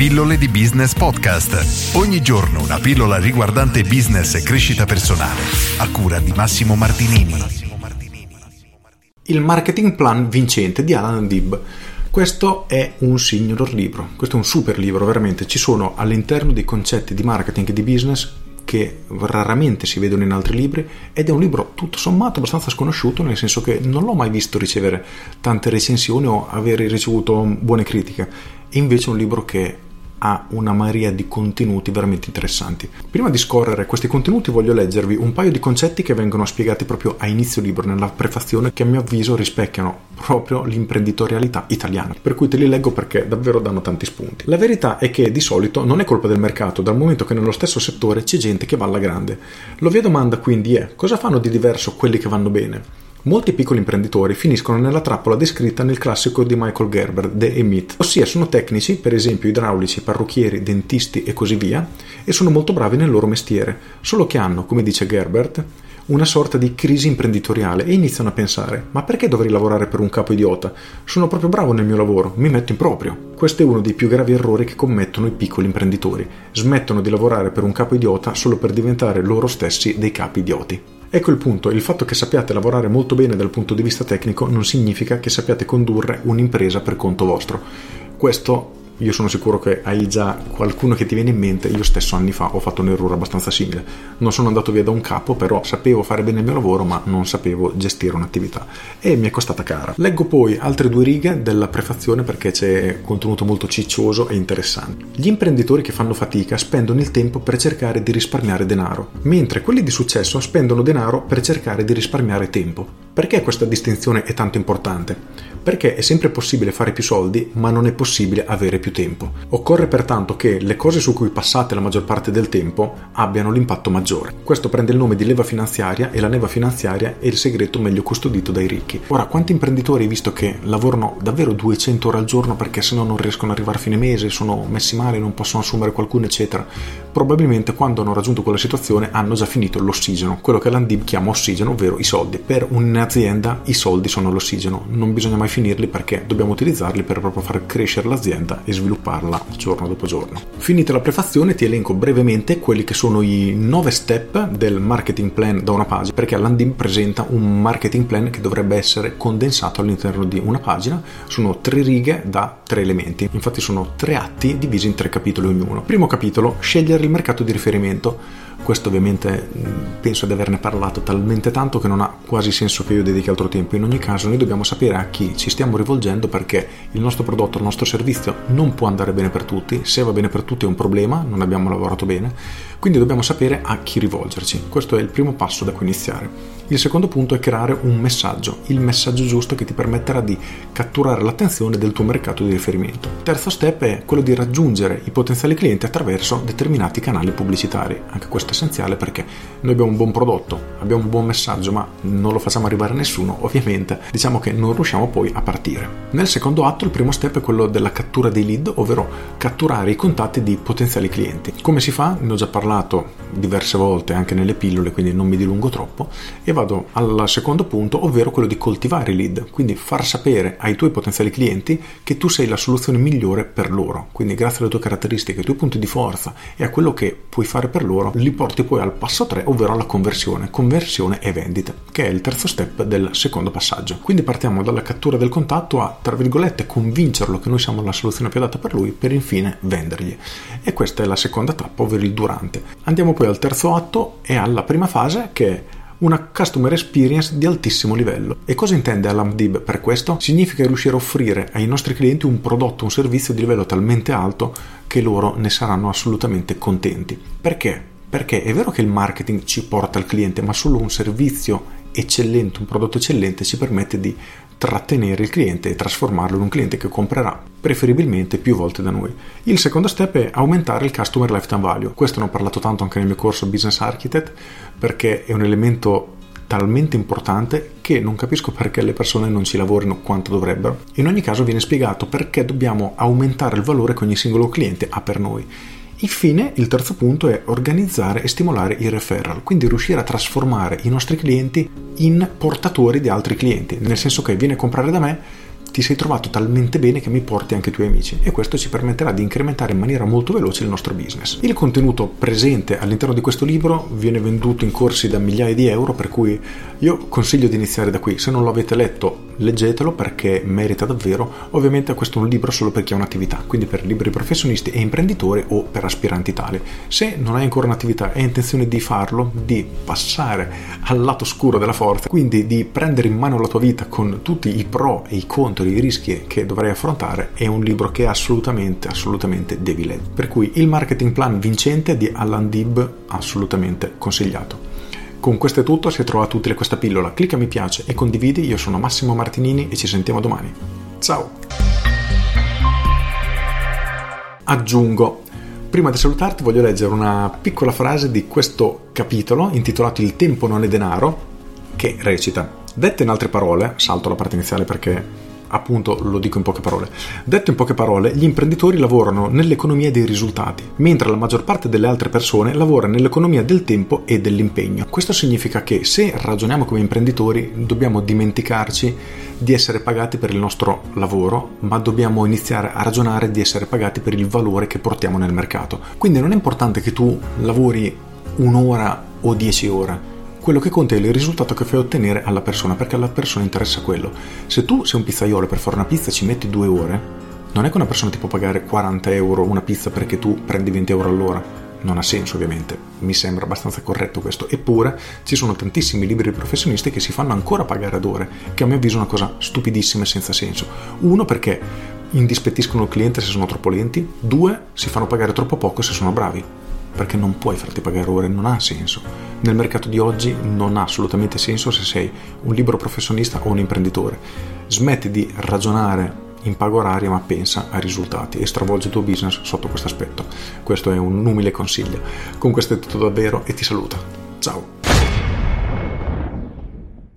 Pillole di Business Podcast. Ogni giorno una pillola riguardante business e crescita personale. A cura di Massimo Martinini. Il marketing plan vincente di Alan Dib. Questo è un signor libro, questo è un super libro, veramente. Ci sono all'interno dei concetti di marketing e di business che raramente si vedono in altri libri ed è un libro tutto sommato abbastanza sconosciuto nel senso che non l'ho mai visto ricevere tante recensioni o avere ricevuto buone critiche e invece è un libro che ha una marea di contenuti veramente interessanti. Prima di scorrere questi contenuti voglio leggervi un paio di concetti che vengono spiegati proprio a inizio libro nella prefazione che a mio avviso rispecchiano proprio l'imprenditorialità italiana. Per cui te li leggo perché davvero danno tanti spunti. La verità è che di solito non è colpa del mercato, dal momento che nello stesso settore c'è gente che va alla grande. L'ovvia domanda quindi è cosa fanno di diverso quelli che vanno bene? Molti piccoli imprenditori finiscono nella trappola descritta nel classico di Michael Gerber, The Emit, ossia sono tecnici, per esempio idraulici, parrucchieri, dentisti e così via, e sono molto bravi nel loro mestiere, solo che hanno, come dice Gerbert, una sorta di crisi imprenditoriale e iniziano a pensare: ma perché dovrei lavorare per un capo idiota? Sono proprio bravo nel mio lavoro, mi metto in proprio. Questo è uno dei più gravi errori che commettono i piccoli imprenditori. Smettono di lavorare per un capo idiota solo per diventare loro stessi dei capi idioti. Ecco il punto, il fatto che sappiate lavorare molto bene dal punto di vista tecnico non significa che sappiate condurre un'impresa per conto vostro. Questo io sono sicuro che hai già qualcuno che ti viene in mente. Io stesso anni fa ho fatto un errore abbastanza simile. Non sono andato via da un capo, però sapevo fare bene il mio lavoro, ma non sapevo gestire un'attività e mi è costata cara. Leggo poi altre due righe della prefazione perché c'è contenuto molto ciccioso e interessante. Gli imprenditori che fanno fatica spendono il tempo per cercare di risparmiare denaro, mentre quelli di successo spendono denaro per cercare di risparmiare tempo. Perché questa distinzione è tanto importante? perché è sempre possibile fare più soldi, ma non è possibile avere più tempo. Occorre pertanto che le cose su cui passate la maggior parte del tempo abbiano l'impatto maggiore. Questo prende il nome di leva finanziaria e la leva finanziaria è il segreto meglio custodito dai ricchi. Ora, quanti imprenditori visto che lavorano davvero 200 ore al giorno perché se no non riescono ad arrivare a fine mese, sono messi male, non possono assumere qualcuno, eccetera? Probabilmente quando hanno raggiunto quella situazione hanno già finito l'ossigeno, quello che l'Andib chiama ossigeno, ovvero i soldi. Per un'azienda i soldi sono l'ossigeno, non bisogna mai finirli perché dobbiamo utilizzarli per proprio far crescere l'azienda e svilupparla giorno dopo giorno. Finita la prefazione ti elenco brevemente quelli che sono i 9 step del marketing plan da una pagina perché Landim presenta un marketing plan che dovrebbe essere condensato all'interno di una pagina. Sono tre righe da tre elementi, infatti sono tre atti divisi in tre capitoli ognuno. Primo capitolo, scegliere il mercato di riferimento questo ovviamente penso di averne parlato talmente tanto che non ha quasi senso che io dedichi altro tempo. In ogni caso noi dobbiamo sapere a chi ci stiamo rivolgendo perché il nostro prodotto, il nostro servizio non può andare bene per tutti. Se va bene per tutti è un problema, non abbiamo lavorato bene. Quindi dobbiamo sapere a chi rivolgerci. Questo è il primo passo da cui iniziare. Il secondo punto è creare un messaggio, il messaggio giusto che ti permetterà di catturare l'attenzione del tuo mercato di riferimento. Il terzo step è quello di raggiungere i potenziali clienti attraverso determinati canali pubblicitari. Anche questo è essenziale perché noi abbiamo un buon prodotto, abbiamo un buon messaggio, ma non lo facciamo arrivare a nessuno, ovviamente diciamo che non riusciamo poi a partire. Nel secondo atto il primo step è quello della cattura dei lead, ovvero catturare i contatti di potenziali clienti. Come si fa? Ne ho già parlato diverse volte anche nelle pillole, quindi non mi dilungo troppo e vado al secondo punto, ovvero quello di coltivare i lead, quindi far sapere ai tuoi potenziali clienti che tu sei la soluzione migliore per loro. Quindi grazie alle tue caratteristiche, ai tuoi punti di forza e a quello che puoi fare per loro, li porti poi al passo 3, ovvero alla conversione, conversione e vendita, che è il terzo step del secondo passaggio. Quindi partiamo dalla cattura del contatto a, tra virgolette, convincerlo che noi siamo la soluzione più adatta per lui per infine vendergli. E questa è la seconda tappa, ovvero il durante. Andiamo poi al terzo atto e alla prima fase che è una customer experience di altissimo livello. E cosa intende Alamdib per questo? Significa riuscire a offrire ai nostri clienti un prodotto, un servizio di livello talmente alto che loro ne saranno assolutamente contenti. Perché? Perché è vero che il marketing ci porta al cliente, ma solo un servizio eccellente, un prodotto eccellente ci permette di trattenere il cliente e trasformarlo in un cliente che comprerà preferibilmente più volte da noi. Il secondo step è aumentare il customer lifetime value. Questo ne ho parlato tanto anche nel mio corso Business Architect perché è un elemento talmente importante che non capisco perché le persone non ci lavorino quanto dovrebbero. In ogni caso viene spiegato perché dobbiamo aumentare il valore che ogni singolo cliente ha per noi. Infine, il terzo punto è organizzare e stimolare i referral, quindi riuscire a trasformare i nostri clienti in portatori di altri clienti, nel senso che viene a comprare da me ti sei trovato talmente bene che mi porti anche i tuoi amici e questo ci permetterà di incrementare in maniera molto veloce il nostro business. Il contenuto presente all'interno di questo libro viene venduto in corsi da migliaia di euro, per cui io consiglio di iniziare da qui. Se non lo avete letto, leggetelo perché merita davvero. Ovviamente questo è un libro solo per chi ha un'attività, quindi per liberi professionisti e imprenditori o per aspiranti tali. Se non hai ancora un'attività e hai intenzione di farlo, di passare al lato scuro della forza, quindi di prendere in mano la tua vita con tutti i pro e i contro, i rischi che dovrai affrontare, è un libro che assolutamente, assolutamente devi leggere. Per cui il marketing plan vincente di Alan Dib assolutamente consigliato. Con questo è tutto, se hai trovato utile questa pillola clicca mi piace e condividi, io sono Massimo Martinini e ci sentiamo domani. Ciao! Aggiungo, prima di salutarti voglio leggere una piccola frase di questo capitolo intitolato Il tempo non è denaro, che recita, dette in altre parole, salto la parte iniziale perché appunto lo dico in poche parole. Detto in poche parole, gli imprenditori lavorano nell'economia dei risultati, mentre la maggior parte delle altre persone lavora nell'economia del tempo e dell'impegno. Questo significa che se ragioniamo come imprenditori dobbiamo dimenticarci di essere pagati per il nostro lavoro, ma dobbiamo iniziare a ragionare di essere pagati per il valore che portiamo nel mercato. Quindi non è importante che tu lavori un'ora o dieci ore, quello che conta è il risultato che fai ottenere alla persona, perché alla persona interessa quello. Se tu sei un pizzaiolo per fare una pizza ci metti due ore, non è che una persona ti può pagare 40 euro una pizza perché tu prendi 20 euro all'ora. Non ha senso ovviamente, mi sembra abbastanza corretto questo. Eppure ci sono tantissimi liberi professionisti che si fanno ancora pagare ad ore, che a mio avviso è una cosa stupidissima e senza senso. Uno perché indispettiscono il cliente se sono troppo lenti, due si fanno pagare troppo poco se sono bravi perché non puoi farti pagare ore, non ha senso. Nel mercato di oggi non ha assolutamente senso se sei un libero professionista o un imprenditore. Smetti di ragionare in pago orario ma pensa ai risultati e stravolge il tuo business sotto questo aspetto. Questo è un umile consiglio. Con questo è tutto davvero e ti saluto. Ciao!